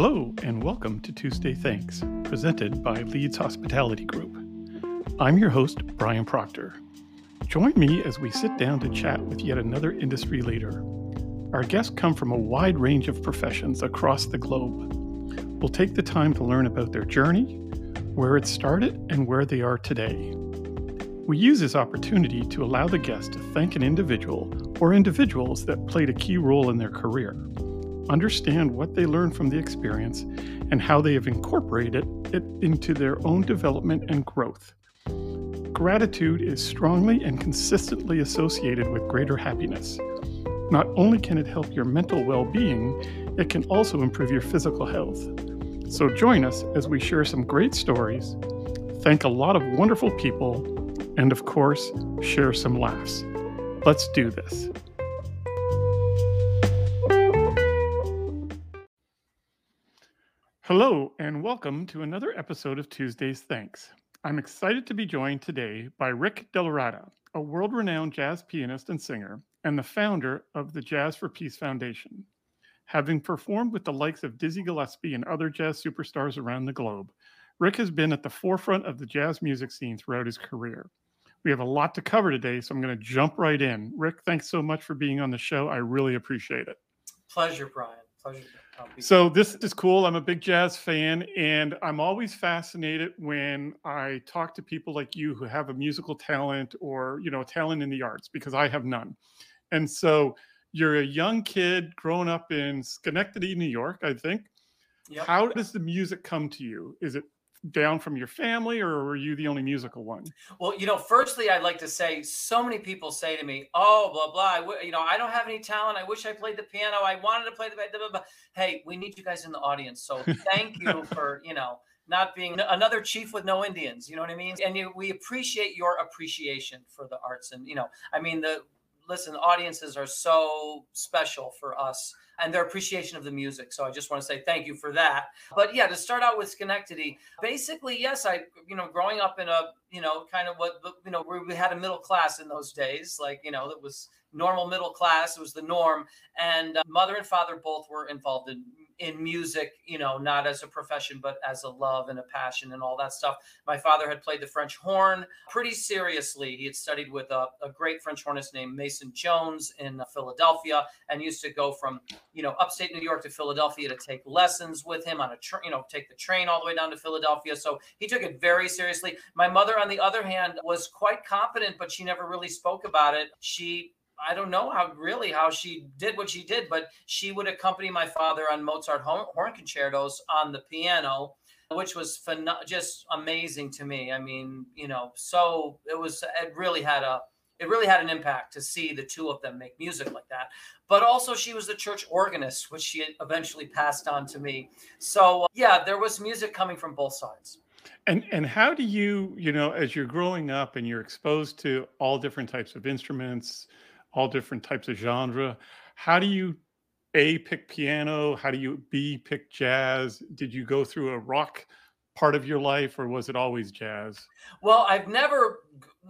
Hello, and welcome to Tuesday Thanks, presented by Leeds Hospitality Group. I'm your host, Brian Proctor. Join me as we sit down to chat with yet another industry leader. Our guests come from a wide range of professions across the globe. We'll take the time to learn about their journey, where it started, and where they are today. We use this opportunity to allow the guest to thank an individual or individuals that played a key role in their career understand what they learned from the experience, and how they have incorporated it into their own development and growth. Gratitude is strongly and consistently associated with greater happiness. Not only can it help your mental well being, it can also improve your physical health. So join us as we share some great stories, thank a lot of wonderful people, and of course, share some laughs. Let's do this. Hello, and welcome to another episode of Tuesday's Thanks. I'm excited to be joined today by Rick DellaRatta, a world renowned jazz pianist and singer, and the founder of the Jazz for Peace Foundation. Having performed with the likes of Dizzy Gillespie and other jazz superstars around the globe, Rick has been at the forefront of the jazz music scene throughout his career. We have a lot to cover today, so I'm going to jump right in. Rick, thanks so much for being on the show. I really appreciate it. Pleasure, Brian. Pleasure. So this is cool. I'm a big jazz fan, and I'm always fascinated when I talk to people like you who have a musical talent or you know talent in the arts because I have none. And so you're a young kid growing up in Schenectady, New York, I think. Yep. How does the music come to you? Is it down from your family or were you the only musical one well you know firstly i'd like to say so many people say to me oh blah blah you know i don't have any talent i wish i played the piano i wanted to play the blah, blah, blah. hey we need you guys in the audience so thank you for you know not being another chief with no indians you know what i mean and you, we appreciate your appreciation for the arts and you know i mean the listen audiences are so special for us and their appreciation of the music. So I just want to say thank you for that. But yeah, to start out with Schenectady, basically, yes, I, you know, growing up in a, you know, kind of what, you know, we had a middle class in those days, like, you know, it was normal middle class, it was the norm. And uh, mother and father both were involved in in music, you know, not as a profession, but as a love and a passion and all that stuff. My father had played the French horn pretty seriously. He had studied with a, a great French hornist named Mason Jones in uh, Philadelphia and used to go from, you know, upstate New York to Philadelphia to take lessons with him on a train, you know, take the train all the way down to Philadelphia. So he took it very seriously. My mother, on the other hand, was quite competent, but she never really spoke about it. She I don't know how really how she did what she did, but she would accompany my father on Mozart horn concertos on the piano, which was phen- just amazing to me. I mean, you know, so it was it really had a it really had an impact to see the two of them make music like that. But also, she was the church organist, which she eventually passed on to me. So yeah, there was music coming from both sides. And and how do you, you know, as you're growing up and you're exposed to all different types of instruments, all different types of genre. How do you a pick piano? How do you b pick jazz? Did you go through a rock part of your life, or was it always jazz? Well, I've never,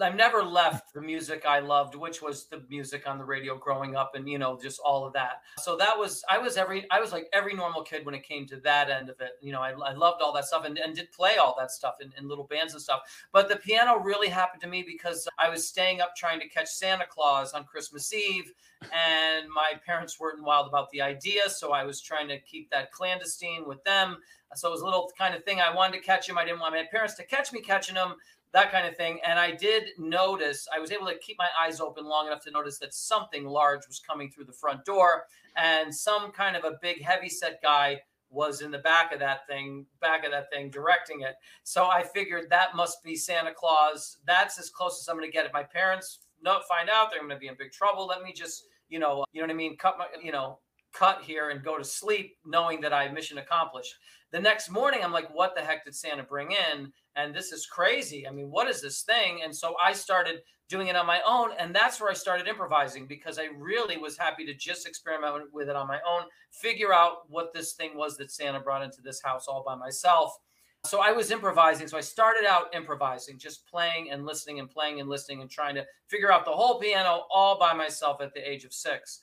I've never left the music I loved, which was the music on the radio growing up, and you know, just all of that. So that was, I was every, I was like every normal kid when it came to that end of it. You know, I, I loved all that stuff and, and did play all that stuff in, in little bands and stuff. But the piano really happened to me because I was staying up trying to catch Santa Claus on Christmas Eve, and my parents weren't wild about the idea, so I was trying to keep that clandestine with them so it was a little kind of thing. I wanted to catch him. I didn't want my parents to catch me catching him, that kind of thing. And I did notice, I was able to keep my eyes open long enough to notice that something large was coming through the front door and some kind of a big heavy set guy was in the back of that thing, back of that thing, directing it. So I figured that must be Santa Claus. That's as close as I'm going to get. If my parents not find out, they're going to be in big trouble. Let me just, you know, you know what I mean? Cut my, you know, cut here and go to sleep knowing that I mission accomplished. The next morning, I'm like, what the heck did Santa bring in? And this is crazy. I mean, what is this thing? And so I started doing it on my own. And that's where I started improvising because I really was happy to just experiment with it on my own, figure out what this thing was that Santa brought into this house all by myself. So I was improvising. So I started out improvising, just playing and listening and playing and listening and trying to figure out the whole piano all by myself at the age of six.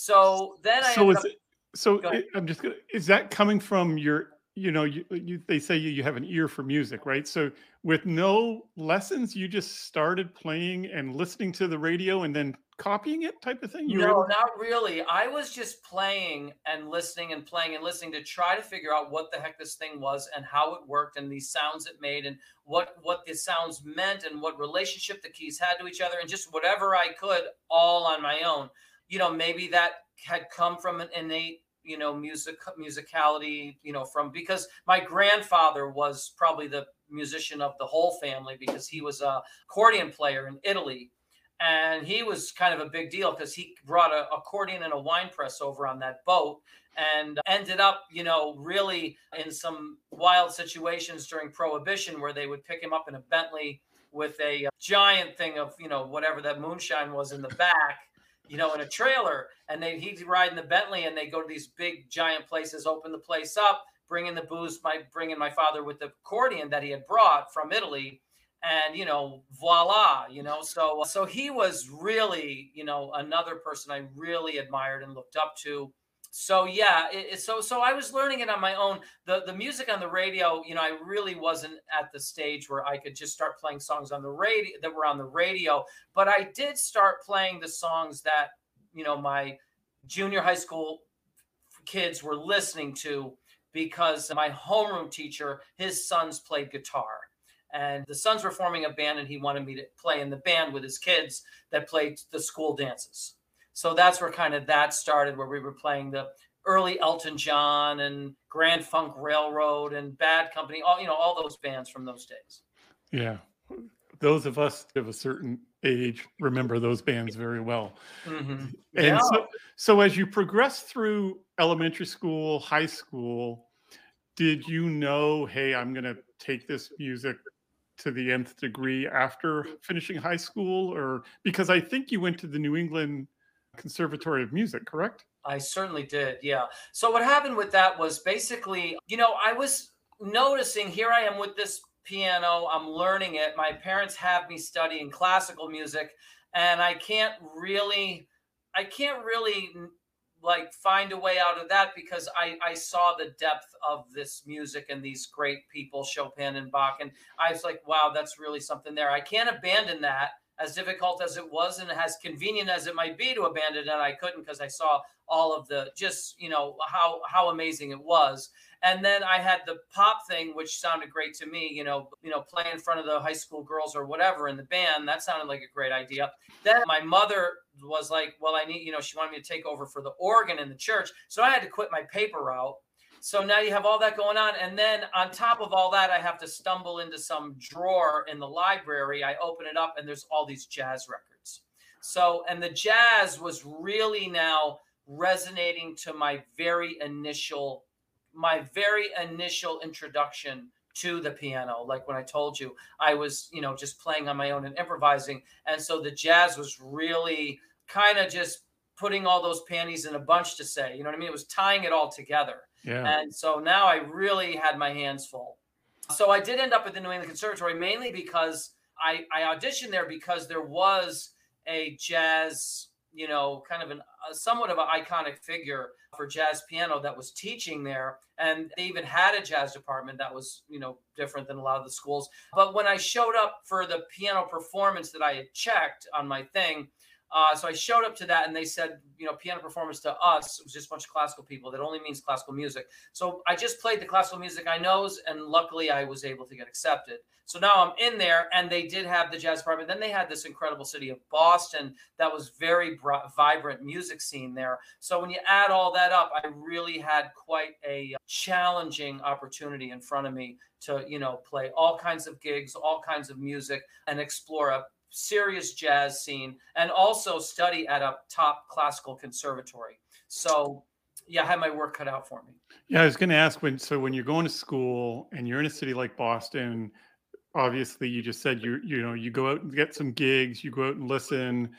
So then I so is up, it So I'm just gonna, is that coming from your, you know, you, you they say you, you have an ear for music, right? So with no lessons, you just started playing and listening to the radio and then copying it type of thing? You no, not really. I was just playing and listening and playing and listening to try to figure out what the heck this thing was and how it worked and these sounds it made and what what the sounds meant and what relationship the keys had to each other and just whatever I could all on my own. You know, maybe that had come from an innate you know music musicality you know from because my grandfather was probably the musician of the whole family because he was a accordion player in Italy. And he was kind of a big deal because he brought a accordion and a wine press over on that boat and ended up you know really in some wild situations during prohibition where they would pick him up in a bentley with a giant thing of you know whatever that moonshine was in the back you know in a trailer and they he'd ride in the bentley and they go to these big giant places open the place up bring in the booze my bring in my father with the accordion that he had brought from italy and you know voila you know so so he was really you know another person i really admired and looked up to so yeah it, it, so so i was learning it on my own. The the music on the radio you know i really wasn't at the stage where i could just start playing songs on the radio that were on the radio but i did start playing the songs that you know my junior high school kids were listening to because my homeroom teacher his sons played guitar and the sons were forming a band and he wanted me to play in the band with his kids that played the school dances so that's where kind of that started where we were playing the early elton john and grand funk railroad and bad company all you know all those bands from those days yeah those of us of a certain age remember those bands very well mm-hmm. and yeah. so, so as you progress through elementary school high school did you know hey i'm going to take this music to the nth degree after finishing high school or because I think you went to the New England Conservatory of Music, correct? I certainly did. Yeah. So what happened with that was basically, you know, I was noticing here I am with this piano, I'm learning it. My parents have me studying classical music and I can't really I can't really like find a way out of that because I, I saw the depth of this music and these great people, Chopin and Bach. And I was like, wow, that's really something there. I can't abandon that as difficult as it was and as convenient as it might be to abandon it. I couldn't because I saw all of the just, you know, how how amazing it was. And then I had the pop thing, which sounded great to me. You know, you know, play in front of the high school girls or whatever in the band. That sounded like a great idea. Then my mother was like, well, I need, you know, she wanted me to take over for the organ in the church. So I had to quit my paper route. So now you have all that going on. And then on top of all that, I have to stumble into some drawer in the library. I open it up and there's all these jazz records. So, and the jazz was really now resonating to my very initial, my very initial introduction to the piano. Like when I told you, I was, you know, just playing on my own and improvising. And so the jazz was really kind of just putting all those panties in a bunch to say, you know what I mean? It was tying it all together. Yeah. And so now I really had my hands full. So I did end up at the New England Conservatory mainly because I, I auditioned there because there was a jazz, you know, kind of an a somewhat of an iconic figure for jazz piano that was teaching there. And they even had a jazz department that was, you know, different than a lot of the schools. But when I showed up for the piano performance that I had checked on my thing, uh, so I showed up to that and they said, you know, piano performance to us it was just a bunch of classical people. That only means classical music. So I just played the classical music I knows, and luckily I was able to get accepted. So now I'm in there, and they did have the jazz department. Then they had this incredible city of Boston that was very br- vibrant music scene there. So when you add all that up, I really had quite a challenging opportunity in front of me to, you know, play all kinds of gigs, all kinds of music, and explore a serious jazz scene and also study at a top classical conservatory. So yeah, I had my work cut out for me. Yeah, I was going to ask when so when you're going to school and you're in a city like Boston, obviously you just said you you know you go out and get some gigs, you go out and listen.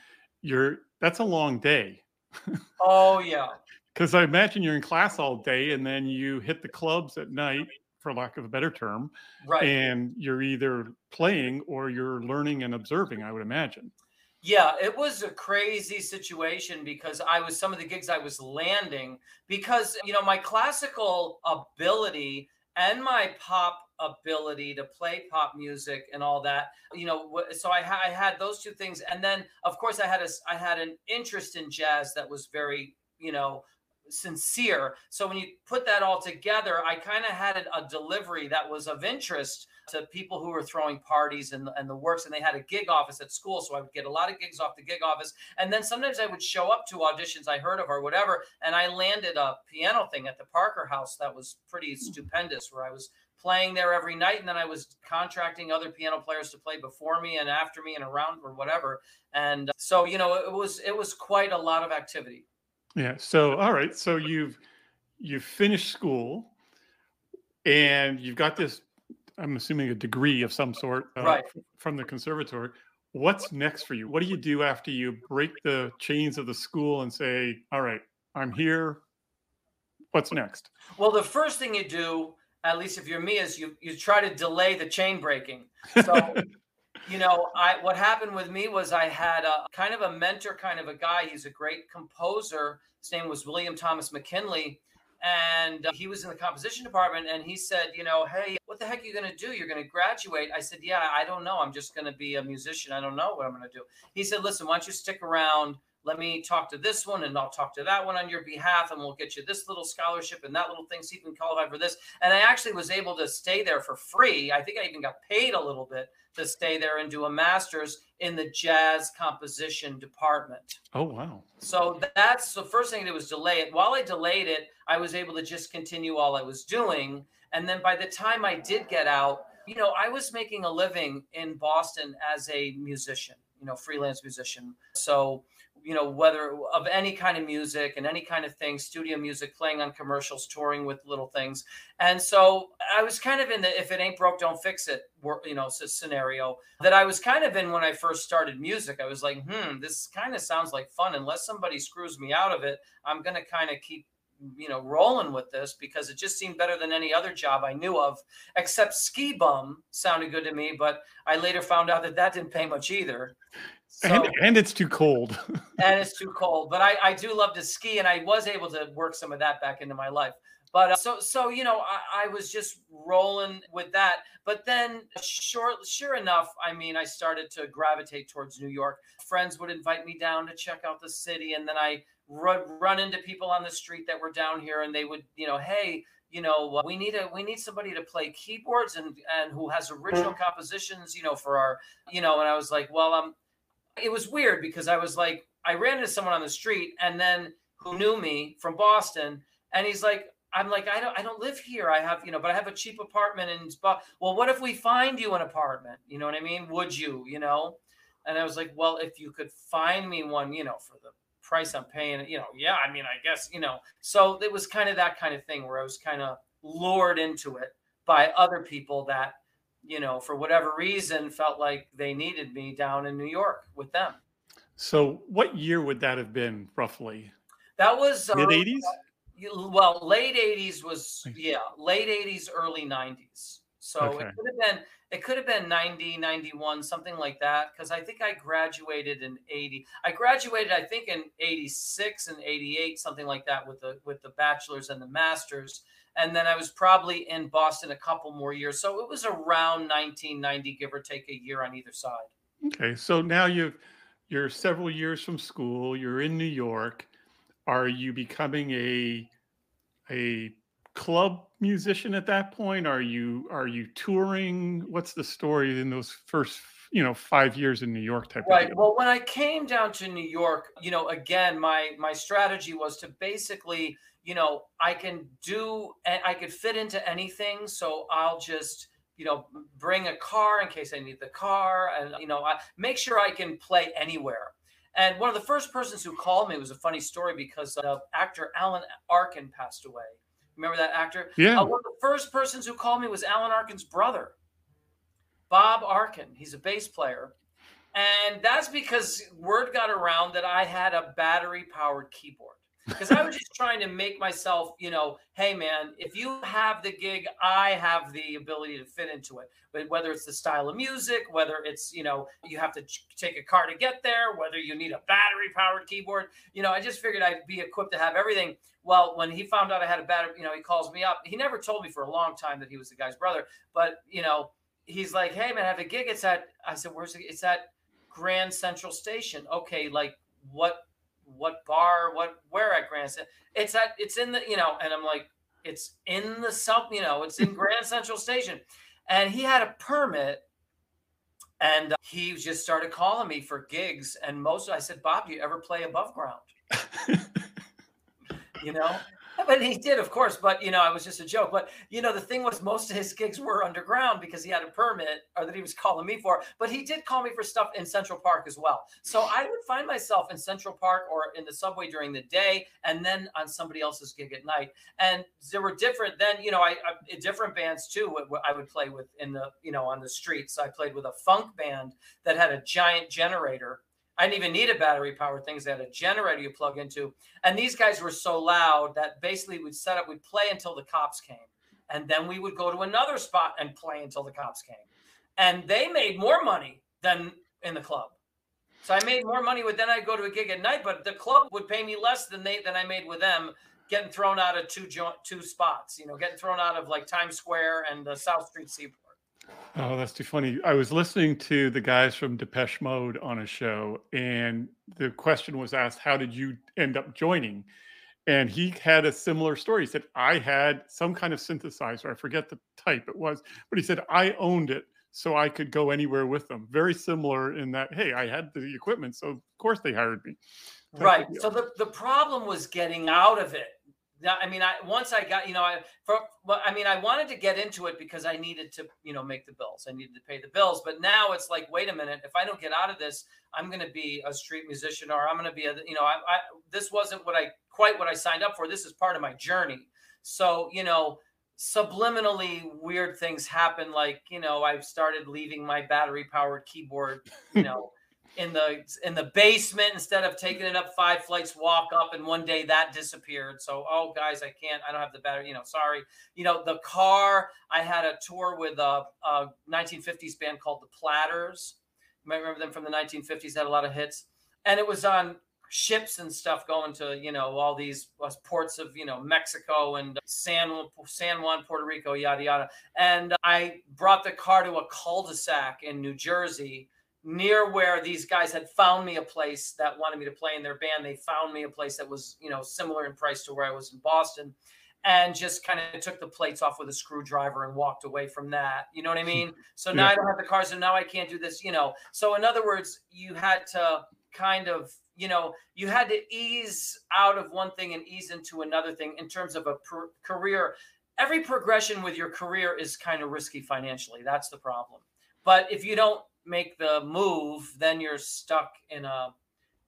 You're that's a long day. oh yeah. Because I imagine you're in class all day and then you hit the clubs at night for lack of a better term. Right. And you're either playing or you're learning and observing, I would imagine. Yeah, it was a crazy situation because I was some of the gigs I was landing because you know my classical ability and my pop ability to play pop music and all that you know so I, I had those two things and then of course i had a i had an interest in jazz that was very you know sincere. So when you put that all together, I kind of had a delivery that was of interest to people who were throwing parties and, and the works. And they had a gig office at school. So I would get a lot of gigs off the gig office. And then sometimes I would show up to auditions I heard of or whatever. And I landed a piano thing at the Parker House that was pretty hmm. stupendous, where I was playing there every night and then i was contracting other piano players to play before me and after me and around or whatever and uh, so you know it was it was quite a lot of activity yeah. So, all right. So you've you've finished school, and you've got this. I'm assuming a degree of some sort uh, right. from the conservatory. What's next for you? What do you do after you break the chains of the school and say, "All right, I'm here. What's next?" Well, the first thing you do, at least if you're me, is you you try to delay the chain breaking. So you know, I what happened with me was I had a kind of a mentor kind of a guy. He's a great composer. His name was William Thomas McKinley. And uh, he was in the composition department and he said, you know, hey, what the heck are you going to do? You're going to graduate. I said, yeah, I don't know. I'm just going to be a musician. I don't know what I'm going to do. He said, listen, why don't you stick around? Let me talk to this one and I'll talk to that one on your behalf and we'll get you this little scholarship and that little thing so you can qualify for this. And I actually was able to stay there for free. I think I even got paid a little bit to stay there and do a master's in the jazz composition department. Oh wow. So that's the first thing that was delay it. While I delayed it, I was able to just continue all I was doing. And then by the time I did get out, you know, I was making a living in Boston as a musician, you know, freelance musician. So you know whether of any kind of music and any kind of thing studio music playing on commercials touring with little things. And so i was kind of in the if it ain't broke don't fix it you know scenario that i was kind of in when i first started music. I was like hmm this kind of sounds like fun. Unless somebody screws me out of it i'm going to kind of keep you know rolling with this because it just seemed better than any other job i knew of except ski bum sounded good to me but i later found out that that didn't pay much either so, and, and it's too cold. and it's too cold. But I, I do love to ski, and I was able to work some of that back into my life. But uh, so so you know, I, I was just rolling with that. But then, sure sure enough, I mean, I started to gravitate towards New York. Friends would invite me down to check out the city, and then I run run into people on the street that were down here, and they would, you know, hey, you know uh, we need a we need somebody to play keyboards and and who has original compositions you know for our you know and i was like well i'm it was weird because I was like, I ran into someone on the street and then who knew me from Boston, and he's like, I'm like, I don't, I don't live here. I have, you know, but I have a cheap apartment in. Well, what if we find you an apartment? You know what I mean? Would you? You know? And I was like, well, if you could find me one, you know, for the price I'm paying, you know, yeah, I mean, I guess, you know. So it was kind of that kind of thing where I was kind of lured into it by other people that you know, for whatever reason, felt like they needed me down in New York with them. So, what year would that have been roughly? That was mid 80s. Uh, well, late 80s was yeah, late 80s, early 90s. So okay. it could have been it could have been 90, 91, something like that. Because I think I graduated in 80. I graduated, I think, in 86 and 88, something like that, with the with the bachelor's and the master's and then I was probably in Boston a couple more years. So it was around 1990, give or take a year on either side. Okay, so now you've you're several years from school. You're in New York. Are you becoming a a club musician at that point? Are you are you touring? What's the story in those first you know five years in New York type? Right. Well, when I came down to New York, you know, again, my my strategy was to basically you know, I can do, and I could fit into anything. So I'll just, you know, bring a car in case I need the car and, you know, I make sure I can play anywhere. And one of the first persons who called me was a funny story because uh, actor Alan Arkin passed away. Remember that actor? Yeah. Uh, one of the first persons who called me was Alan Arkin's brother, Bob Arkin. He's a bass player. And that's because word got around that I had a battery powered keyboard. Because I was just trying to make myself, you know, hey man, if you have the gig, I have the ability to fit into it. But whether it's the style of music, whether it's, you know, you have to take a car to get there, whether you need a battery powered keyboard, you know, I just figured I'd be equipped to have everything. Well, when he found out I had a battery, you know, he calls me up. He never told me for a long time that he was the guy's brother, but you know, he's like, hey man, I have a gig. It's at, I said, where's it? It's at Grand Central Station. Okay, like what what bar, what where at Grand Central? It's at it's in the, you know, and I'm like, it's in the sub, you know, it's in Grand Central Station. And he had a permit and he just started calling me for gigs. And most I said, Bob, do you ever play above ground? you know? but he did, of course. But you know, it was just a joke. But you know, the thing was, most of his gigs were underground because he had a permit, or that he was calling me for. But he did call me for stuff in Central Park as well. So I would find myself in Central Park or in the subway during the day, and then on somebody else's gig at night. And there were different. Then you know, I, I different bands too. I would play with in the you know on the streets. I played with a funk band that had a giant generator I didn't even need a battery powered things. They had a generator you plug into. And these guys were so loud that basically we'd set up, we'd play until the cops came. And then we would go to another spot and play until the cops came. And they made more money than in the club. So I made more money with then I'd go to a gig at night, but the club would pay me less than they than I made with them getting thrown out of two joint two spots, you know, getting thrown out of like Times Square and the South Street Seaport. Oh, that's too funny. I was listening to the guys from Depeche Mode on a show, and the question was asked, How did you end up joining? And he had a similar story. He said, I had some kind of synthesizer. I forget the type it was, but he said, I owned it so I could go anywhere with them. Very similar in that, hey, I had the equipment. So, of course, they hired me. Right. So, the, the problem was getting out of it I mean, I once I got, you know, I for well, I mean, I wanted to get into it because I needed to, you know, make the bills. I needed to pay the bills. But now it's like, wait a minute, if I don't get out of this, I'm going to be a street musician, or I'm going to be a, you know, I, I this wasn't what I quite what I signed up for. This is part of my journey. So, you know, subliminally weird things happen. Like, you know, I've started leaving my battery powered keyboard, you know in the in the basement instead of taking it up five flights walk up and one day that disappeared. So oh guys i can't i don't have the battery you know sorry. You know the car i had a tour with a, a 1950s band called the platters. You might remember them from the 1950s had a lot of hits. And it was on ships and stuff going to you know all these ports of you know Mexico and San San Juan, Puerto Rico, yada yada. And I brought the car to a cul-de-sac in New Jersey near where these guys had found me a place that wanted me to play in their band. They found me a place that was, you know, similar in price to where I was in Boston and just kind of took the plates off with a screwdriver and walked away from that. You know what I mean? So now yeah. I don't have the car. So now I can't do this, you know. So in other words, you had to kind of, you know, you had to ease out of one thing and ease into another thing in terms of a per- career. Every progression with your career is kind of risky financially. That's the problem. But if you don't make the move, then you're stuck in a,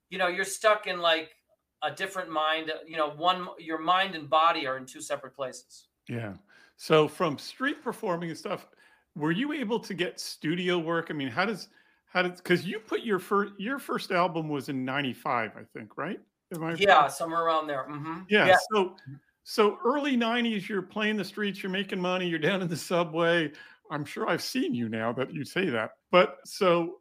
you know, you're stuck in like a different mind. You know, one your mind and body are in two separate places. Yeah. So from street performing and stuff, were you able to get studio work? I mean, how does how does because you put your first your first album was in '95, I think, right? yeah, somewhere around there. Mm-hmm. Yeah, yeah. So so early '90s, you're playing the streets, you're making money, you're down in the subway. I'm sure I've seen you now that you say that. But so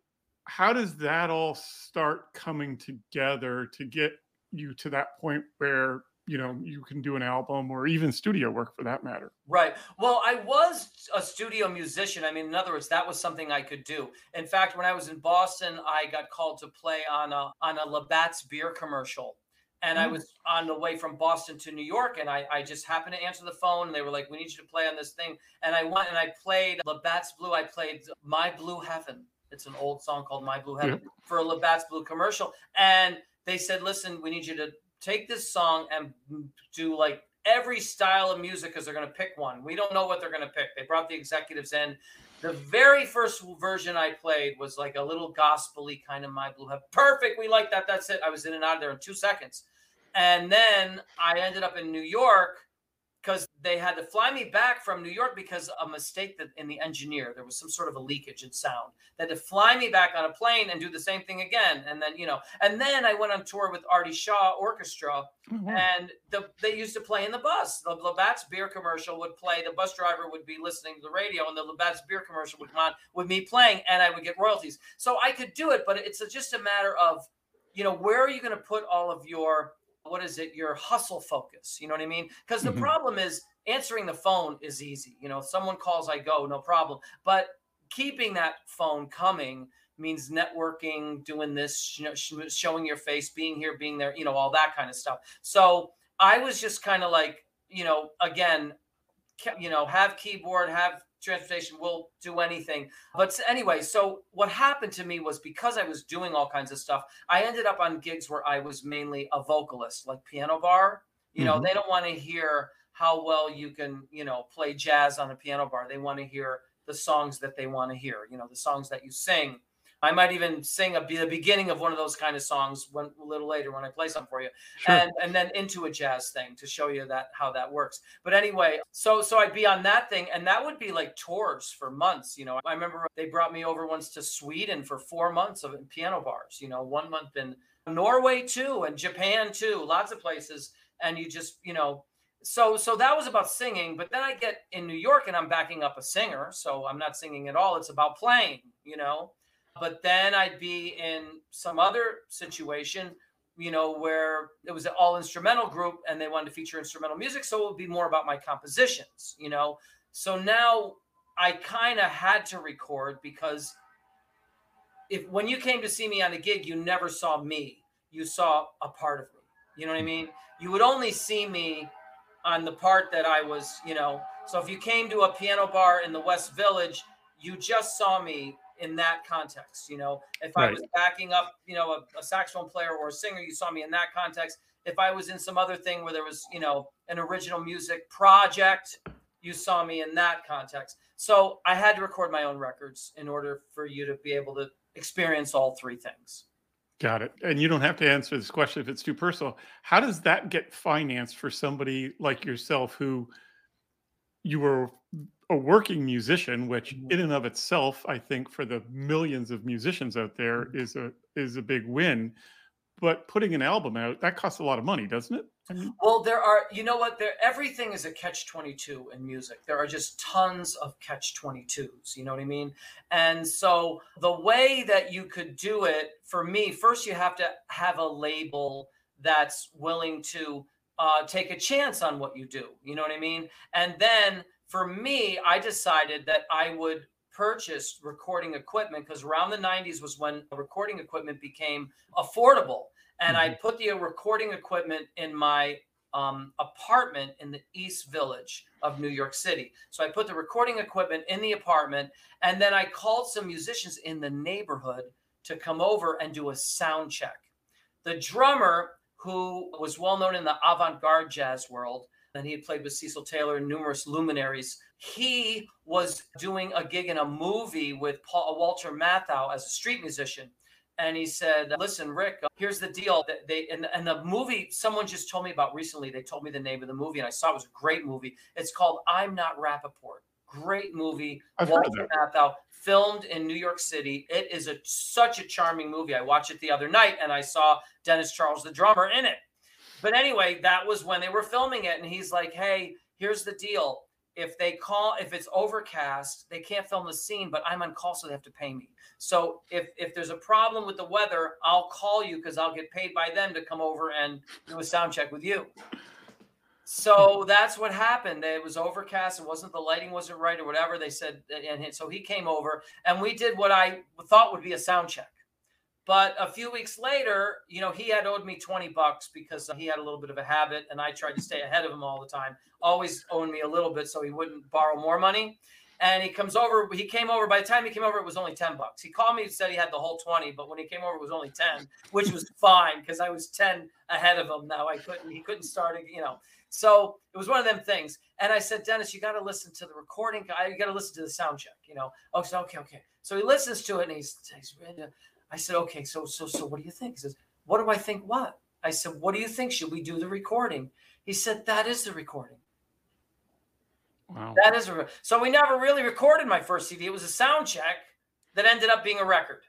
how does that all start coming together to get you to that point where you know you can do an album or even studio work for that matter? Right. Well i was a studio musician. I mean in other words that was something i could do. In fact when i was in boston i got called to play on a on a labatt's beer commercial and I mm. was on the way from Boston to New York, and I, I just happened to answer the phone, and they were like, "We need you to play on this thing." And I went and I played Labatt's Blue. I played My Blue Heaven. It's an old song called My Blue Heaven for a Labatt's Blue commercial, and they said, "Listen, we need you to take this song and do like every style of music because they're going to pick one. We don't know what they're going to pick." They brought the executives in. The very first version I played was like a little gospely kind of My Blue Heaven. Perfect. We like that. That's it. I was in and out of there in two seconds. And then I ended up in New York because they had to fly me back from New York because a mistake that in the engineer there was some sort of a leakage in sound. They had to fly me back on a plane and do the same thing again, and then you know, and then I went on tour with Artie Shaw Orchestra, mm-hmm. and the, they used to play in the bus. The Labatt's beer commercial would play. The bus driver would be listening to the radio, and the Labatt's beer commercial would come on with me playing, and I would get royalties. So I could do it, but it's a, just a matter of, you know, where are you going to put all of your what is it? Your hustle focus you know what i mean? Because the mm-hmm. problem is answering the phone is easy you know if someone calls i go no problem. But keeping that phone coming means networking doing this you know, showing your face being here being there you know all that kind of stuff. So i was just kind of like you know again you know have keyboard have transportation will do anything. But anyway, so what happened to me was because I was doing all kinds of stuff, I ended up on gigs where I was mainly a vocalist, like piano bar. You know, mm-hmm. they don't want to hear how well you can, you know, play jazz on a piano bar. They want to hear the songs that they want to hear, you know, the songs that you sing. I might even sing a, the beginning of one of those kind of songs when, a little later when I play some for you, sure. and and then into a jazz thing to show you that how that works. But anyway, so so I'd be on that thing, and that would be like tours for months. You know, I remember they brought me over once to Sweden for four months of piano bars. You know, one month in Norway too, and Japan too, lots of places, and you just you know so so that was about singing but then i get in new york and i'm backing up a singer so i'm not singing at all it's about playing you know but then I'd be in some other situation, you know, where it was an all instrumental group and they wanted to feature instrumental music. So it would be more about my compositions, you know. So now I kind of had to record because if when you came to see me on a gig, you never saw me, you saw a part of me. You know what I mean? You would only see me on the part that I was, you know. So if you came to a piano bar in the West Village, you just saw me in that context. You know, if right. I was backing up, you know, a, a, saxophone player or a singer, you saw me in that context. If I was in some other thing where there was, you know, an original music project, you saw me in that context. So I had to record my own records in order for you to be able to experience all three things. Got it. And you don't have to answer this question if it's too personal. How does that get financed for somebody like yourself who you were a working musician, which mm-hmm. in and of itself, I think for the millions of musicians out there mm-hmm. a is a big win. But putting an album out, that costs a lot of money, doesn't it? I mean, well, there are, you know what? There everything is a catch 22 in music. There are just tons of catch 22s, you know what I mean? And so the way that you could do it for me, first you have to have a label that's willing to uh, take a chance on what you do. You know what I mean? And then for me, I decided that I would purchase recording equipment because around the 90s was when recording equipment became affordable. And mm-hmm. I put the recording equipment in my um, apartment in the East Village of New York City. So I put the recording equipment in the apartment, and then I called some musicians in the neighborhood to come over and do a sound check. The drummer, who was well known in the avant garde jazz world, and he had played with Cecil Taylor and numerous luminaries. He was doing a gig in a movie with Paul, uh, Walter Matthau as a street musician. And he said, "Listen, Rick, uh, here's the deal. That they and, and the movie someone just told me about recently. They told me the name of the movie, and I saw it was a great movie. It's called I'm Not Rappaport. Great movie. I've Walter Matthau, filmed in New York City. It is a such a charming movie. I watched it the other night, and I saw Dennis Charles, the drummer, in it. But anyway, that was when they were filming it. And he's like, hey, here's the deal. If they call, if it's overcast, they can't film the scene, but I'm on call, so they have to pay me. So if if there's a problem with the weather, I'll call you because I'll get paid by them to come over and do a sound check with you. So that's what happened. It was overcast. It wasn't the lighting wasn't right or whatever. They said, and so he came over and we did what I thought would be a sound check. But a few weeks later, you know, he had owed me 20 bucks because uh, he had a little bit of a habit and I tried to stay ahead of him all the time, always owing me a little bit so he wouldn't borrow more money. And he comes over, he came over, by the time he came over, it was only 10 bucks. He called me and said he had the whole 20, but when he came over, it was only 10, which was fine because I was 10 ahead of him. Now I couldn't, he couldn't start, again, you know. So it was one of them things. And I said, Dennis, you got to listen to the recording. You got to listen to the sound check, you know. Oh, so, okay, okay. So he listens to it and he's, he's I said, okay, so so so what do you think? He says, what do I think? What? I said, what do you think? Should we do the recording? He said, that is the recording. Wow. That is a, so we never really recorded my first CD. It was a sound check that ended up being a record.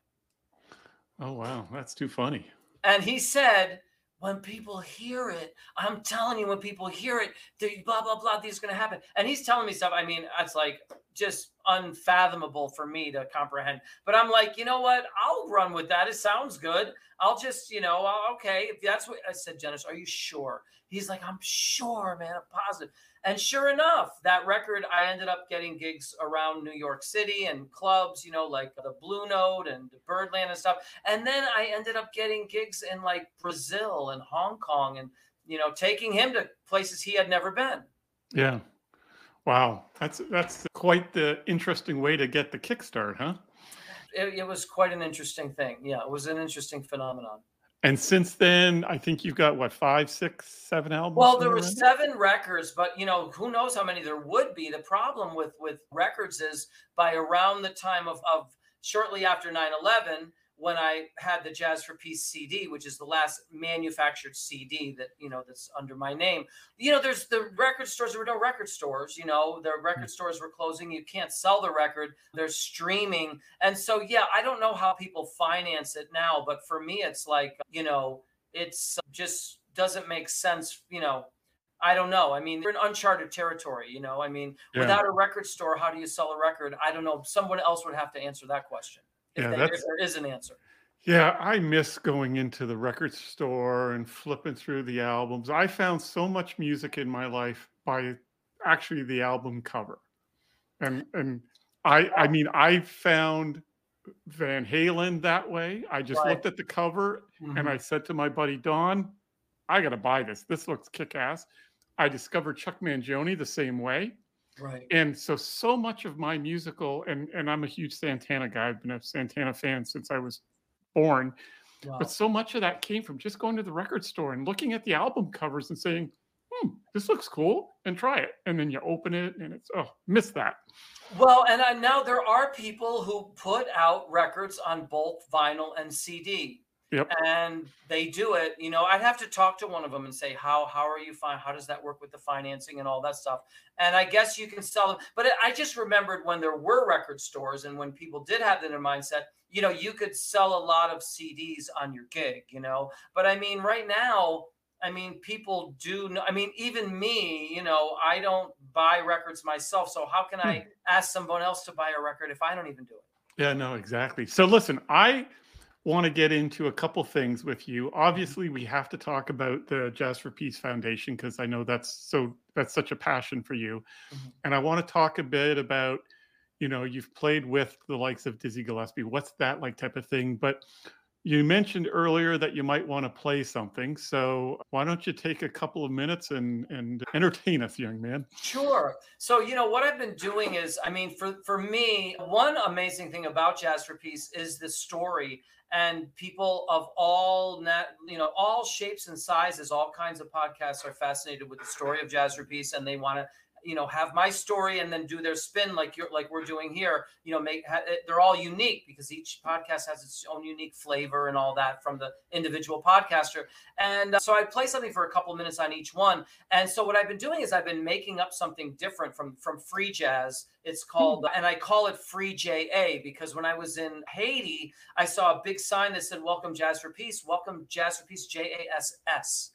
Oh wow, that's too funny. And he said, when people hear it, I'm telling you, when people hear it, blah blah blah, this is gonna happen. And he's telling me stuff. I mean, it's like just unfathomable for me to comprehend. But I'm like, you know what? I'll run with that. It sounds good. I'll just, you know, okay. If that's what I said, Dennis, are you sure? He's like, I'm sure, man. I'm positive. And sure enough, that record, I ended up getting gigs around New York City and clubs, you know, like the Blue Note and Birdland and stuff. And then I ended up getting gigs in like Brazil and Hong Kong and, you know, taking him to places he had never been. Yeah. Wow. That's that's quite the interesting way to get the kickstart, huh? It, it was quite an interesting thing. Yeah, it was an interesting phenomenon. And since then, I think you've got what five, six, seven albums. Well, there were seven records, but you know, who knows how many there would be. The problem with with records is by around the time of of shortly after 9-11, when I had the Jazz for Peace CD, which is the last manufactured CD that you know that's under my name. You know, there's the record stores. There were no record stores. You know, the record mm. stores were closing. You can't sell the record. They're streaming, and so yeah, I don't know how people finance it now, but for me, it's like you know, it's just doesn't make sense. You know, I don't know. I mean, we're in uncharted territory, you know. I mean, yeah. without a record store, how do you sell a record? I don't know. Someone else would have to answer that question if, yeah, if there is an answer. Yeah, I miss going into the record store and flipping through the albums. I found so much music in my life by actually the album cover. And and I I mean I found Van Halen that way. I just right. looked at the cover mm-hmm. and I said to my buddy Don, I got to buy this. This looks kick ass. I discovered Chuck Mangione the same way. Right. And so so much of my musical and and I'm a huge Santana guy. I've been a Santana fan since I was born. Wow. But so much of that came from just going to the record store and looking at the album covers and saying, hmm, this looks cool and try it. And then you open it and it's, oh, miss that. Well, and I, now there are people who put out records on both vinyl and CD. Yep. And they do it. You know, I'd have to talk to one of them and say, how how are you fine? How does that work with the financing and all that stuff? And I guess you can sell them. But I just remembered when there were record stores and when people did have that in mindset, you know, you could sell a lot of CDs on your gig, you know. But I mean, right now, I mean, people do. Know, I mean, even me, you know, I don't buy records myself. So how can I hmm. ask someone else to buy a record if I don't even do it? Yeah, no, exactly. So listen, I want to get into a couple things with you. Obviously, we have to talk about the Jazz for Peace Foundation because I know that's so that's such a passion for you. Mm-hmm. And I want to talk a bit about, you know, you've played with the likes of Dizzy Gillespie. What's that like type of thing? But you mentioned earlier that you might want to play something. So why don't you take a couple of minutes and and entertain us, young man? Sure. So you know what I've been doing is, I mean, for for me, one amazing thing about Jazz for Peace is the story and people of all net, you know, all shapes and sizes, all kinds of podcasts are fascinated with the story of Jazz Peace, and they want to you know have my story and then do their spin like you're like we're doing here you know make ha, they're all unique because each podcast has its own unique flavor and all that from the individual podcaster. And uh, so i play something for a couple minutes on each one. And so what i've been doing is i've been making up something different from from free jazz. It's called and i call it free ja because when i was in haiti i saw a big sign that said welcome jazz for peace. Welcome jazz for peace j-a-s-s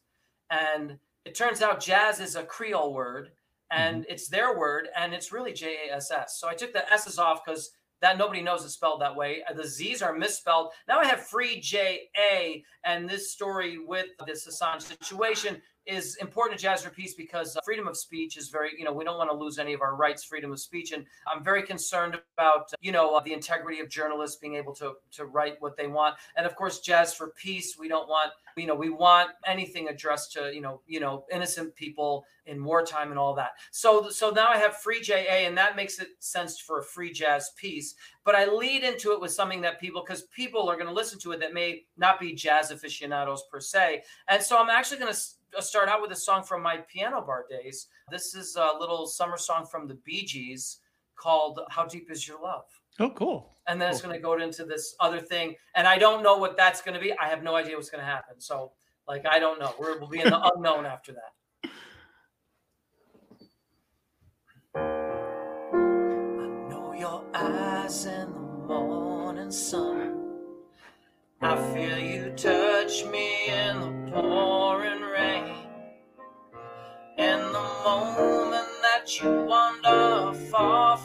and it turns out jazz is a creole word and mm-hmm. it's their word and it's really j-a-s-s so i took the s's off because that nobody knows it's spelled that way. Uh, the z's are misspelled. Now i have free j-a and this story with this assange situation is important to Jazz for Peace because uh, freedom of speech is very, you know, we don't want to lose any of our rights, freedom of speech. And I'm very concerned about, you know, uh, the integrity of journalists being able to, to write what they want. And of course, Jazz for Peace, we don't want, you know, we want anything addressed to, you know, you know, innocent people in wartime and all that. So, so now I have free JA and that makes it sense for a free jazz piece. But I lead into it with something that people, because people are going to listen to it that may not be jazz aficionados per se. And so I'm actually going to uh, uh, start out with a song from my piano bar days. This is a little summer song from the Bee Gees called How Deep Is Your Love? Oh, cool. And then cool. it's going to go into this other thing. And I don't know what that's going to be. I have no idea what's going to happen. So, like, I don't know. We're, we'll be in the unknown after that. I know your eyes in the morning sun I feel you touch me in the pouring rain. In the moment that you wander far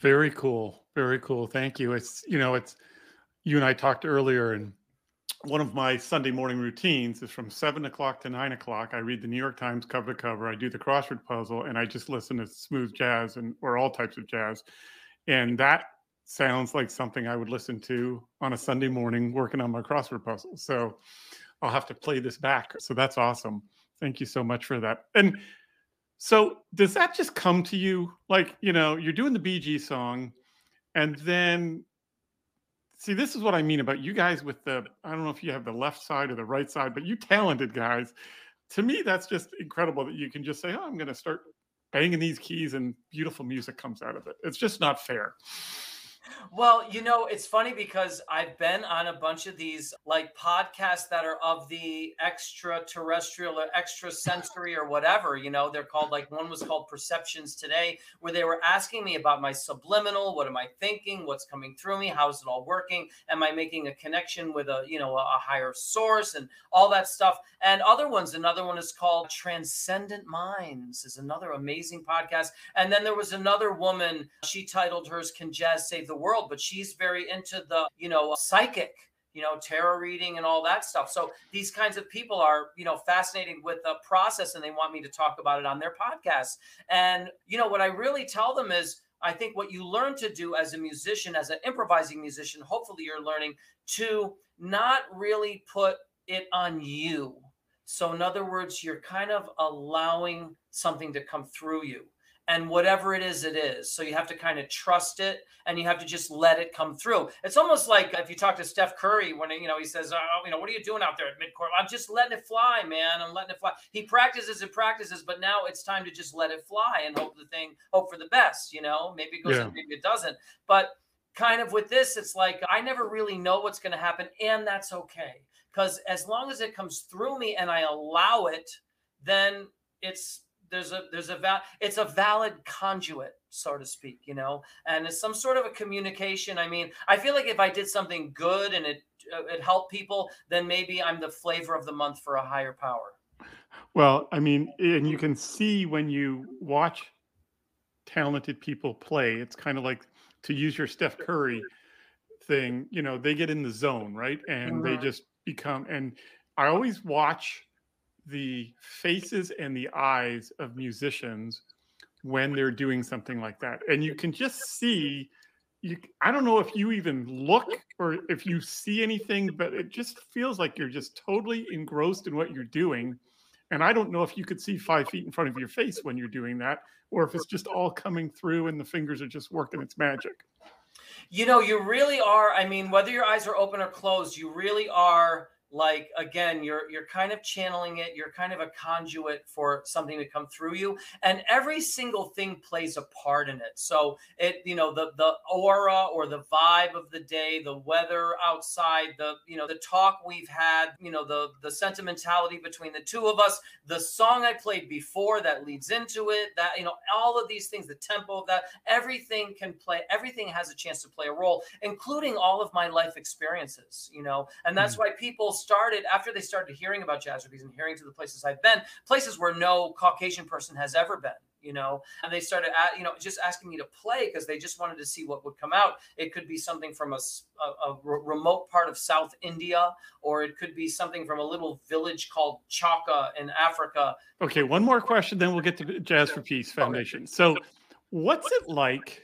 Very cool. Very cool. Thank you. It's, you know, it's, you and I talked earlier, and one of my Sunday morning routines is from seven o'clock to nine o'clock. I read the New York Times cover to cover. I do the crossword puzzle, and I just listen to smooth jazz and or all types of jazz. And that sounds like something I would listen to on a Sunday morning working on my crossword puzzle. So I'll have to play this back. So that's awesome. Thank you so much for that. And so does that just come to you? Like, you know, you're doing the BG song, and then see, this is what I mean about you guys with the I don't know if you have the left side or the right side, but you talented guys. To me, that's just incredible that you can just say, Oh, I'm gonna start banging these keys and beautiful music comes out of it. It's just not fair. Well, you know, it's funny because I've been on a bunch of these like podcasts that are of the extraterrestrial or extrasensory or whatever. You know, they're called like one was called Perceptions Today, where they were asking me about my subliminal. What am I thinking? What's coming through me? How's it all working? Am I making a connection with a, you know, a higher source and all that stuff? And other ones, another one is called Transcendent Minds, is another amazing podcast. And then there was another woman, she titled hers Can Jazz Save the World? But she's very into the, you know, uh, psychic, you know, tarot reading and all that stuff. So these kinds of people are, you know, fascinated with the process and they want me to talk about it on their podcast. And, you know, what I really tell them is, I think what you learn to do as a musician, as an improvising musician, hopefully you're learning to not really put it on you. So, in other words, you're kind of allowing something to come through you. And whatever it is it is. So you have to kind of trust it and you have to just let it come through. It's almost like if you talk to steph curry when you know he says oh, oh, you know what are you doing out there at midcourt? I'm just letting it fly man. I'm letting it fly. He practices and practices but now it's time to just let it fly and hope the thing hope for the best you know? Maybe it goes yeah. maybe it doesn't. But kind of with this it's like i never really know what's going to happen and that's okay. Because as long as it comes through me and i allow it then it's there's a there's a val it's a valid conduit so to speak you know? And it's some sort of a communication. I mean i feel like if i did something good and it uh, it helped people then maybe i'm the flavor of the month for a higher power. Well i mean and you can see when you watch talented people play it's kind of like to use your steph curry thing you know they get in the zone right? And mm-hmm. they just become and i always watch the faces and the eyes of musicians when they're doing something like that and you can just see you i don't know if you even look or if you see anything but it just feels like you're just totally engrossed in what you're doing and i don't know if you could see five feet in front of your face when you're doing that or if it's just all coming through and the fingers are just working its magic. You know you really are i mean whether your eyes are open or closed you really are like again you're you're kind of channeling it you're kind of a conduit for something to come through you and every single thing plays a part in it so it you know the the aura or the vibe of the day the weather outside the you know the talk we've had you know the the sentimentality between the two of us the song i played before that leads into it that you know all of these things the tempo of that everything can play everything has a chance to play a role including all of my life experiences you know and that's mm-hmm. why people started after they started hearing about Jazz for Peace and hearing to the places I've been, places where no Caucasian person has ever been you know? And they started at, you know just asking me to play because they just wanted to see what would come out. It could be something from a, a, a, remote part of south india or it could be something from a little village called chaka in africa. Okay one more question then we'll get to jazz for peace foundation. So what's it like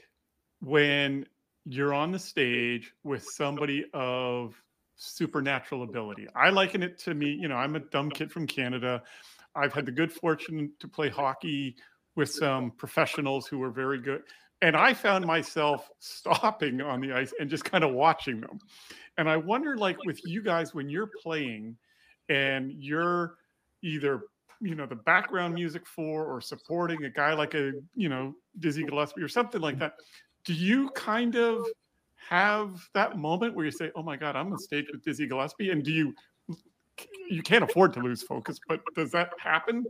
when you're on the stage with somebody of supernatural ability. I liken it to me, you know, I'm a dumb kid from Canada. I've had the good fortune to play hockey with some professionals who were very good. And I found myself stopping on the ice and just kind of watching them. And I wonder, like with you guys, when you're playing and you're either you know the background music for or supporting a guy like a you know Dizzy Gillespie or something like that, do you kind of have that moment where you say, "Oh my God, I'm on stage with Dizzy Gillespie," and do you mm. you can't afford to lose focus, but does that happen?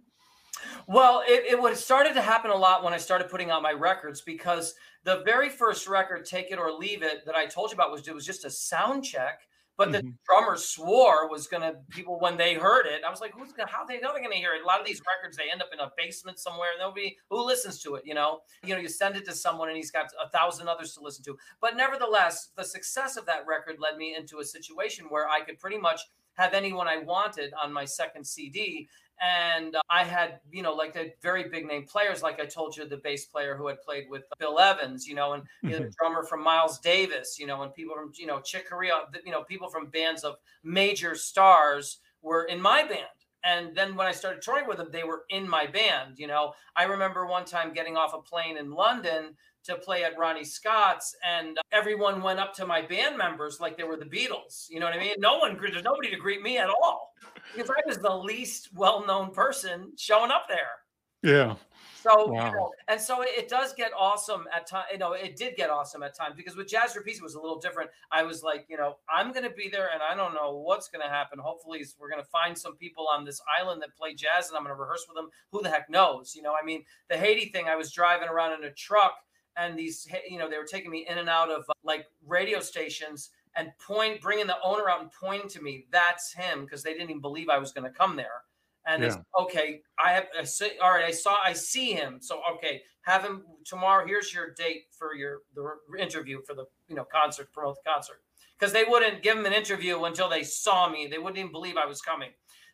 Well, it, it would started to happen a lot when I started putting out my records because the very first record, "Take It or Leave It," that I told you about was it was just a sound check but the mm-hmm. drummer swore was gonna people when they heard it. I was like, who's gonna how they how they gonna hear it? A lot of these records they end up in a basement somewhere. And nobody who listens to it, you know. You know, you send it to someone and he's got a thousand others to listen to. But nevertheless, the success of that record led me into a situation where I could pretty much have anyone I wanted on my second CD and I had, you know, like the very big name players, like I told you, the bass player who had played with Bill Evans, you know, and mm-hmm. you know, the drummer from Miles Davis, you know, and people from, you know, Chick Corea, you know, people from bands of major stars were in my band. And then when I started touring with them, they were in my band. You know, I remember one time getting off a plane in London to play at Ronnie Scott's, and everyone went up to my band members like they were the Beatles. You know what I mean? No one, there's nobody to greet me at all because I was the least well-known person showing up there. Yeah. So wow. you know, and so it does get awesome at times. You know, it did get awesome at times because with Jazz Peace it was a little different. I was like, you know, I'm going to be there, and I don't know what's going to happen. Hopefully, we're going to find some people on this island that play jazz, and I'm going to rehearse with them. Who the heck knows? You know, I mean, the Haiti thing. I was driving around in a truck and these you know they were taking me in and out of like radio stations and point bringing the owner out and pointing to me that's him because they didn't even believe i was going to come there and yeah. okay i have I see, all right i saw i see him so okay have him tomorrow here's your date for your the interview for the you know concert promote the concert because they wouldn't give him an interview until they saw me they wouldn't even believe i was coming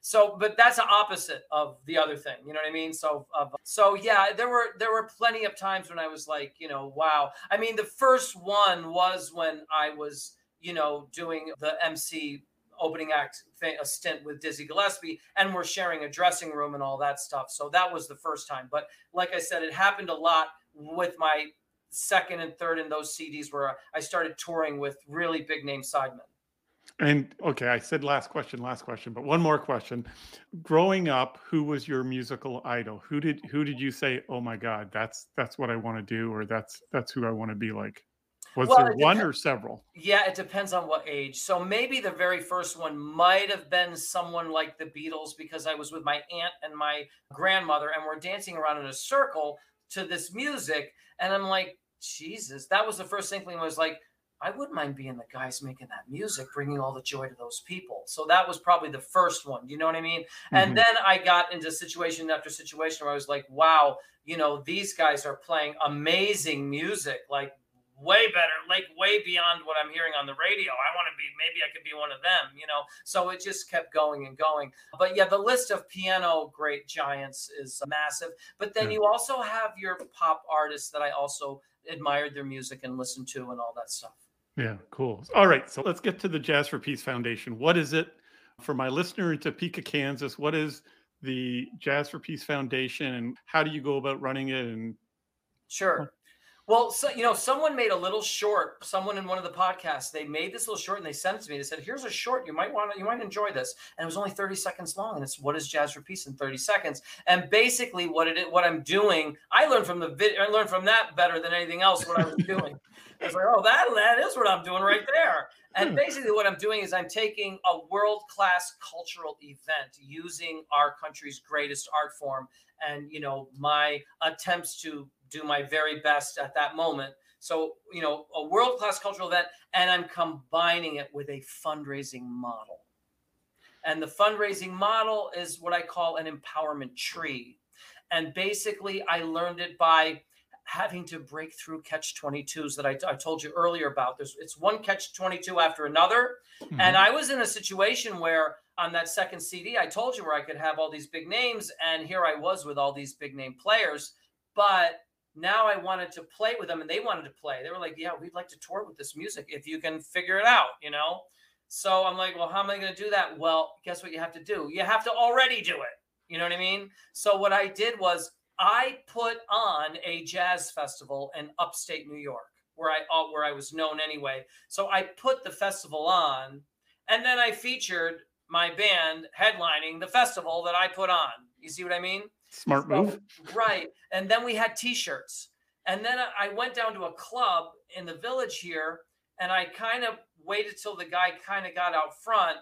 so, but that's the opposite of the other thing. You know what I mean? So, of, so yeah, there were there were plenty of times when I was like, you know, wow. I mean, the first one was when I was, you know, doing the MC opening act thing, a stint with Dizzy Gillespie, and we're sharing a dressing room and all that stuff. So that was the first time. But like I said, it happened a lot with my second and third in those CDs where I started touring with really big name sidemen. And okay, I said last question, last question, but one more question. Growing up, who was your musical idol? Who did who did you say, "Oh my god, that's that's what I want to do," or "That's that's who I want to be like"? Was well, there one or several? Yeah, it depends on what age. So maybe the very first one might have been someone like the Beatles because I was with my aunt and my grandmother and we're dancing around in a circle to this music. And I'm like, Jesus, that was the first thing inkling was like, I wouldn't mind being the guys making that music, bringing all the joy to those people. So that was probably the first one. You know what I mean? Mm-hmm. And then I got into situation after situation where I was like, wow, you know, these guys are playing amazing music, like way better, like way beyond what I'm hearing on the radio. I want to be, maybe I could be one of them, you know? So it just kept going and going. But yeah, the list of piano great giants is massive. But then yeah. you also have your pop artists that I also admired their music and listened to and all that stuff. Yeah, cool. All right, so let's get to the Jazz for Peace Foundation. What is it for my listener in Topeka, Kansas? What is the Jazz for Peace Foundation, and how do you go about running it? And sure. Well, so, you know, someone made a little short. Someone in one of the podcasts, they made this little short and they sent it to me. They said, "Here's a short. You might want to, you might enjoy this." And it was only 30 seconds long. And it's what is Jazz for Peace in 30 seconds. And basically, what it what I'm doing, I learned from the video. I learned from that better than anything else. What I was doing. I was like, "Oh, that that is what I'm doing right there." And hmm. basically, what I'm doing is I'm taking a world class cultural event using our country's greatest art form and you know my attempts to do my very best at that moment. So, you know, a world class cultural event, and I'm combining it with a fundraising model. And the fundraising model is what I call an empowerment tree. And basically, I learned it by having to break through catch 22s that I, I told you earlier about. There's it's one catch 22 after another. Mm-hmm. And I was in a situation where on that second CD, I told you where I could have all these big names. And here I was with all these big name players. But now I wanted to play with them and they wanted to play. They were like, yeah, we'd like to tour with this music if you can figure it out, you know? So I'm like, well, how am I going to do that? Well, guess what you have to do? You have to already do it. You know what I mean? So what I did was I put on a jazz festival in upstate New York where I uh, where I was known anyway. So I put the festival on and then I featured my band headlining the festival that I put on. You see what I mean? Smart move. So, right. And then we had t-shirts. And then I went down to a club in the village here and I kind of waited till the guy kind of got out front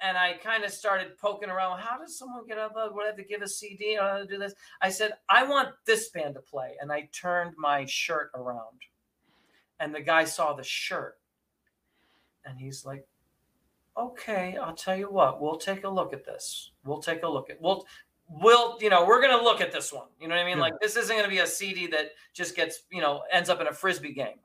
and I kind of started poking around. How does someone get up? Would I have to give a CD or to do this? I said, I want this band to play. And I turned my shirt around. And the guy saw the shirt. And he's like, okay, I'll tell you what, we'll take a look at this. We'll take a look at we'll we'll you know we're going to look at this one. You know what i mean? Yeah. like this isn't going to be a cd that just gets you know ends up in a frisbee game.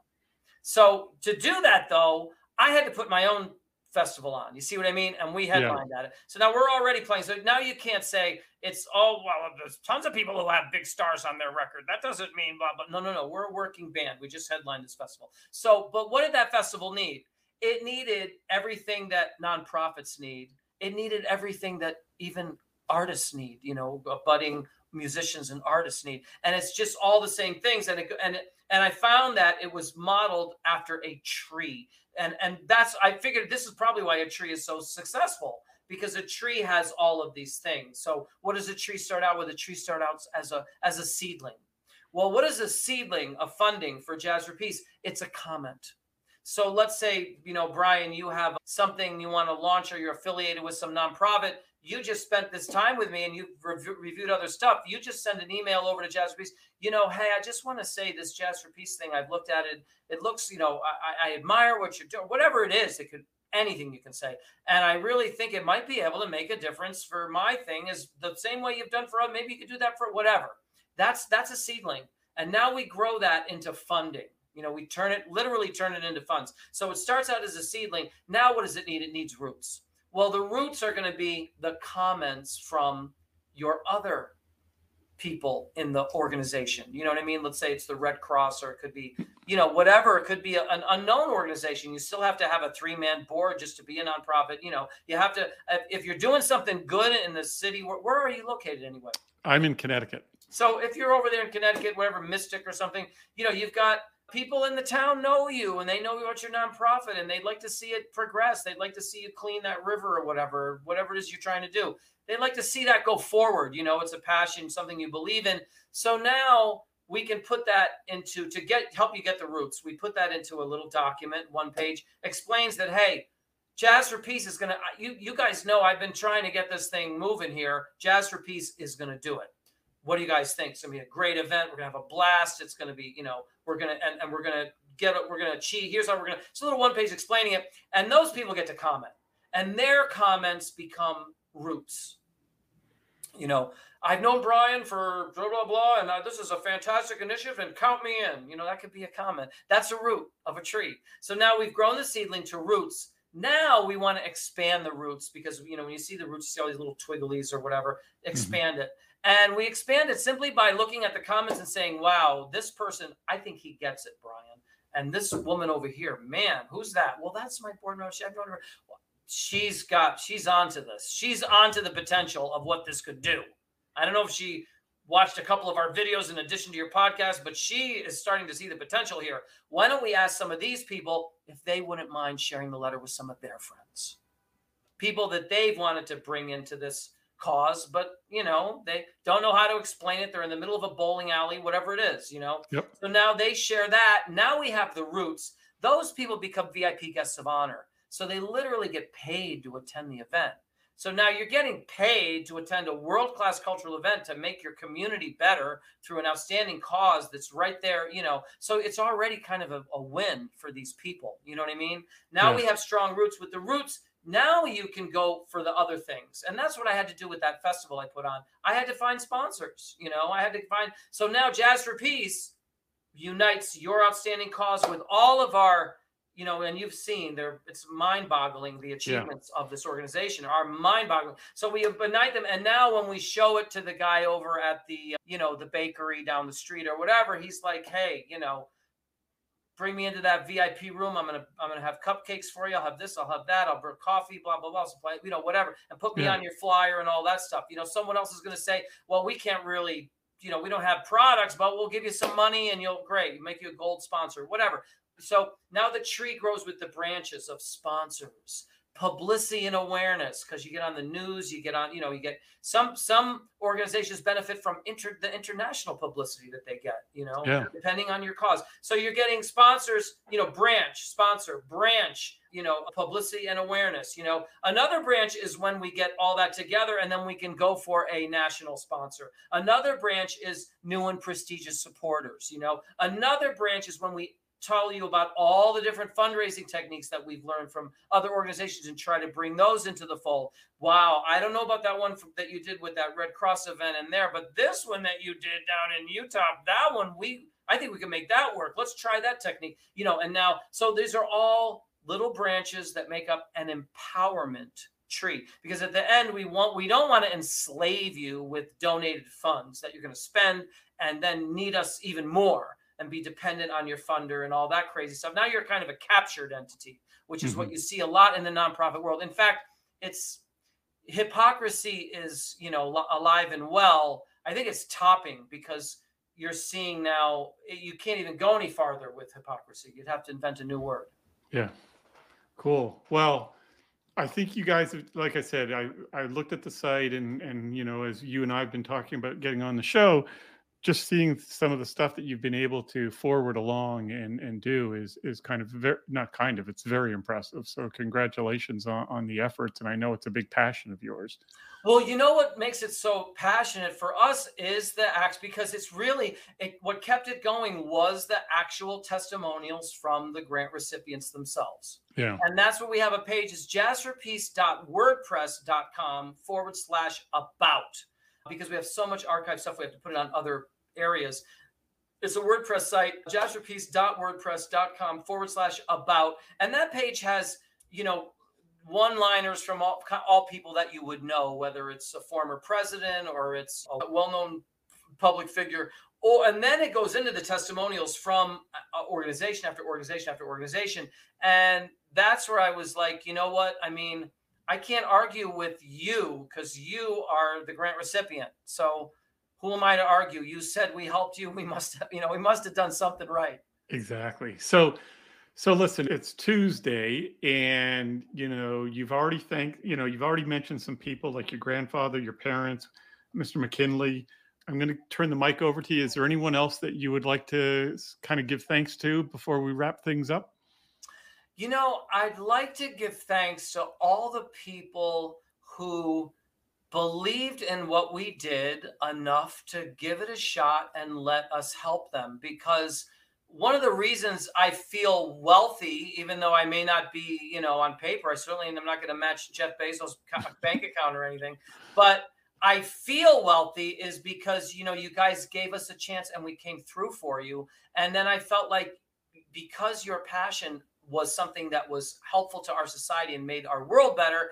So to do that though i had to put my own festival on. You see what i mean? And we headlined yeah. at it. So now we're already playing. So now you can't say it's oh well there's tons of people who have big stars on their record. That doesn't mean blah blah. No no no. We're a working band. We just headlined this festival. So but what did that festival need? It needed everything that nonprofits need. It needed everything that even artists need, you know, budding musicians and artists need, and it's just all the same things. And it, and it, and I found that it was modeled after a tree, and and that's I figured this is probably why a tree is so successful because a tree has all of these things. So what does a tree start out with? A tree start out as a as a seedling. Well, what is a seedling of funding for Jazz for Peace? It's a comment. So let's say, you know, Brian, you have something you want to launch or you're affiliated with some nonprofit you just spent this time with me and you've rev- reviewed other stuff. You just send an email over to Peace. You know, hey, I just want to say this Peace thing. I've looked at it. It looks, you know, I, I admire what you're doing. Whatever it is, it could anything you can say. And I really think it might be able to make a difference for my thing. Is the same way you've done for us. Maybe you could do that for whatever. That's that's a seedling. And now we grow that into funding. You know, we turn it literally turn it into funds. So it starts out as a seedling. Now what does it need? It needs roots. Well, the roots are going to be the comments from your other people in the organization. You know what I mean? Let's say it's the Red Cross or it could be, you know, whatever. It could be a, an unknown organization. You still have to have a three man board just to be a nonprofit. You know, you have to, if you're doing something good in the city, where, where are you located anyway? I'm in Connecticut. So if you're over there in Connecticut, whatever, Mystic or something, you know, you've got people in the town know you and they know about your nonprofit and they'd like to see it progress. They'd like to see you clean that river or whatever, whatever it is you're trying to do. They'd like to see that go forward. You know, it's a passion, something you believe in. So now we can put that into to get help you get the roots. We put that into a little document, one page, explains that hey, Jazz for Peace is gonna you you guys know I've been trying to get this thing moving here. Jazz for Peace is gonna do it. What do you guys think? It's gonna be a great event. We're gonna have a blast. It's gonna be, you know, we're gonna and, and we're gonna get it, we're gonna achieve. Here's how we're gonna it's a little one page explaining it. And those people get to comment. And their comments become roots. You know, I've known Brian for blah blah blah, and uh, this is a fantastic initiative, and count me in. You know, that could be a comment. That's a root of a tree. So now we've grown the seedling to roots. Now we want to expand the roots because you know when you see the roots, you see all these little twigglies or whatever. Mm-hmm. Expand mm-hmm. it, and we expand it simply by looking at the comments and saying, "Wow, this person, I think he gets it, Brian." And this woman over here, man, who's that? Well, that's my board member. I've she's got she's onto this. She's onto the potential of what this could do. I don't know if she watched a couple of our videos in addition to your podcast, but she is starting to see the potential here. Why don't we ask some of these people if they wouldn't mind sharing the letter with some of their friends? People that they've wanted to bring into this cause, but you know, they don't know how to explain it. They're in the middle of a bowling alley, whatever it is, you know. Yep. So now they share that. Now we have the roots. Those people become VIP guests of honor. So they literally get paid to attend the event. So now you're getting paid to attend a world class cultural event to make your community better through an outstanding cause that's right there, you know. So it's already kind of a, a win for these people. You know what I mean? Now we have strong roots. With the roots, now you can go for the other things. And that's what I had to do with that festival I put on. I had to find sponsors, you know, I had to find. So now Jazz for Peace unites your outstanding cause with all of our you know, and you've seen there, it's mind boggling the achievements yeah. of this organization are mind boggling. So we unite them. And now when we show it to the guy over at the, you know, the bakery down the street or whatever, he's like, hey, you know, bring me into that VIP room. I'm gonna I'm gonna have cupcakes for you. I'll have this. I'll have that. I'll brew coffee. Blah blah blah. Supply, you know, whatever, and put me yeah. on your flyer and all that stuff. You know, someone else is gonna say, well, we can't really. You know, we don't have products, but we'll give you some money and you'll great, make you a gold sponsor, whatever. So now the tree grows with the branches of sponsors, publicity and awareness because you get on the news you get on you know you get some some organizations benefit from inter, the international publicity that they get you know yeah. depending on your cause. So you're getting sponsors you know branch sponsor branch you know publicity and awareness you know. Another branch is when we get all that together and then we can go for a national sponsor. Another branch is new and prestigious supporters you know. Another branch is when we tell you about all the different fundraising techniques that we've learned from other organizations and try to bring those into the fold. Wow, I don't know about that one from, that you did with that Red Cross event in there, but this one that you did down in Utah, that one we I think we can make that work. Let's try that technique. You know, and now so these are all little branches that make up an empowerment tree because at the end we want we don't want to enslave you with donated funds that you're going to spend and then need us even more and be dependent on your funder and all that crazy stuff. Now you're kind of a captured entity, which is mm-hmm. what you see a lot in the nonprofit world. In fact, it's hypocrisy is, you know, alive and well. I think it's topping because you're seeing now you can't even go any farther with hypocrisy. You'd have to invent a new word. Yeah. Cool. Well, I think you guys, like I said, I, I looked at the site and, and, you know, as you and I have been talking about getting on the show, just seeing some of the stuff that you've been able to forward along and and do is is kind of very not kind of it's very impressive. So congratulations on, on the efforts and i know it's a big passion of yours. Well you know what makes it so passionate for us is the acts because it's really it, what kept it going was the actual testimonials from the grant recipients themselves. Yeah. And that's what we have a page is jazzforpeace.wordpress.com forward slash about because we have so much archive stuff, we have to put it on other areas. It's a WordPress site, jazzforpeace.wordpress.com forward slash about. And that page has, you know, one liners from all, all people that you would know, whether it's a former president or it's a well known public figure. Or, and then it goes into the testimonials from uh, organization after organization after organization. And that's where I was like, you know what? I mean, I can't argue with you because you are the grant recipient. So who am I to argue? You said we helped you. We must have, you know, we must have done something right. Exactly. So so listen, it's Tuesday, and you know you've already thanked, you know, you've already mentioned some people like your grandfather, your parents, Mr. McKinley. I'm going to turn the mic over to you. Is there anyone else that you would like to kind of give thanks to before we wrap things up? You know, I'd like to give thanks to all the people who believed in what we did enough to give it a shot and let us help them because one of the reasons I feel wealthy, even though I may not be, you know, on paper, I certainly am not going to match Jeff Bezos' bank account or anything, but I feel wealthy is because, you know, you guys gave us a chance and we came through for you. And then I felt like because your passion was something that was helpful to our society and made our world better,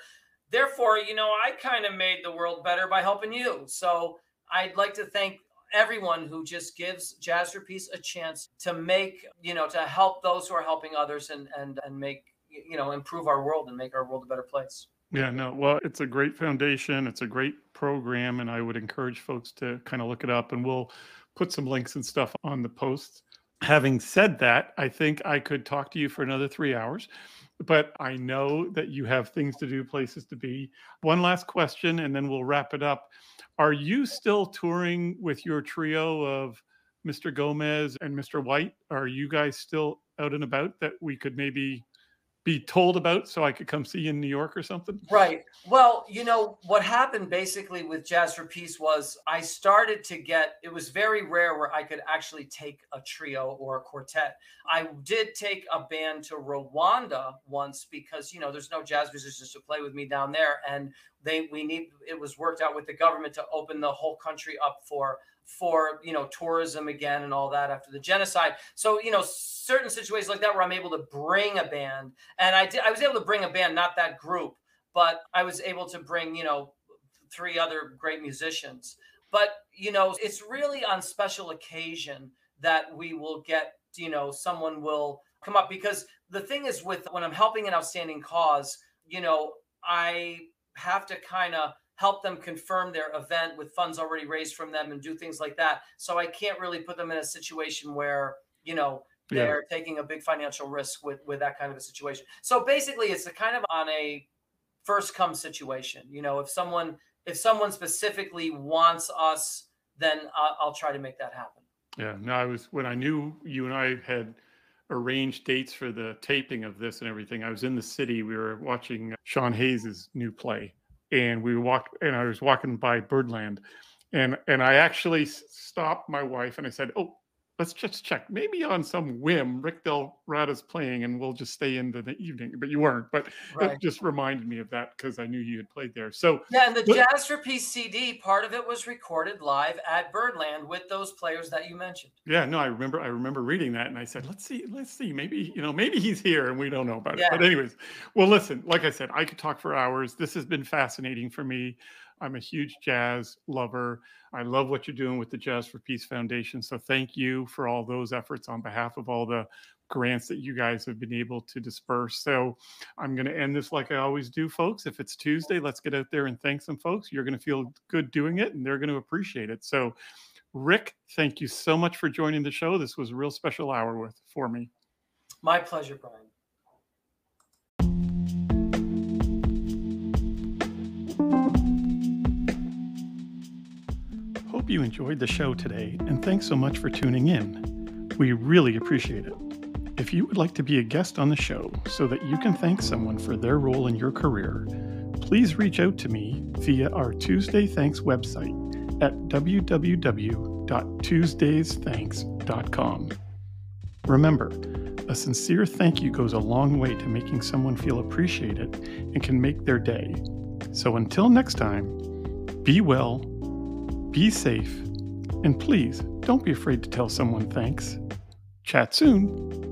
therefore, you know, I kind of made the world better by helping you. So I'd like to thank everyone who just gives Jazz for Peace a chance to make, you know, to help those who are helping others and and and make, you know, improve our world and make our world a better place. Yeah, no, well, it's a great foundation. It's a great program, and I would encourage folks to kind of look it up. And we'll put some links and stuff on the post. Having said that, I think I could talk to you for another three hours, but I know that you have things to do, places to be. One last question, and then we'll wrap it up. Are you still touring with your trio of Mr. Gomez and Mr. White? Are you guys still out and about that we could maybe be told about so I could come see you in New York or something? Right. Well, you know, what happened basically with Jazz for Peace was I started to get, it was very rare where I could actually take a trio or a quartet. I did take a band to Rwanda once because, you know, there's no jazz musicians to play with me down there. And they, we need, it was worked out with the government to open the whole country up for for you know tourism again and all that after the genocide. So you know certain situations like that where i'm able to bring a band and i did i was able to bring a band not that group but i was able to bring you know three other great musicians. But you know it's really on special occasion that we will get you know someone will come up because the thing is with when i'm helping an outstanding cause you know i have to kind of help them confirm their event with funds already raised from them and do things like that. So I can't really put them in a situation where, you know, they're yeah. taking a big financial risk with with that kind of a situation. So basically it's a kind of on a first come situation. You know, if someone if someone specifically wants us, then I'll, I'll try to make that happen. Yeah, no, I was when I knew you and I had arranged dates for the taping of this and everything. I was in the city. We were watching Sean Hayes's new play, and we walked and I was walking by Birdland and and I actually stopped my wife and I said, "Oh, let's just check. Maybe on some whim, Rick Del Rada's playing, and we'll just stay into the evening. But you weren't. But right. it just reminded me of that because I knew you had played there. So yeah, and the but, Jazz for Peace CD, part of it was recorded live at Birdland with those players that you mentioned. Yeah, no, I remember. I remember reading that, and I said, let's see, let's see. Maybe you know, maybe he's here, and we don't know about yeah. it. But anyways, well, listen. Like I said, I could talk for hours. This has been fascinating for me. I'm a huge jazz lover. I love what you're doing with the Jazz for Peace Foundation. So thank you for all those efforts on behalf of all the grants that you guys have been able to disperse. So I'm going to end this like I always do, folks. If it's Tuesday, let's get out there and thank some folks. You're going to feel good doing it and they're going to appreciate it. So, Rick, thank you so much for joining the show. This was a real special hour with for me. My pleasure, Brian. Hope you enjoyed the show today, and thanks so much for tuning in. We really appreciate it. If you would like to be a guest on the show so that you can thank someone for their role in your career, please reach out to me via our Tuesday Thanks website at www.tuesdaysthanks.com. Remember, a sincere thank you goes a long way to making someone feel appreciated and can make their day. So until next time, be well be safe, and please don't be afraid to tell someone thanks. Chat soon.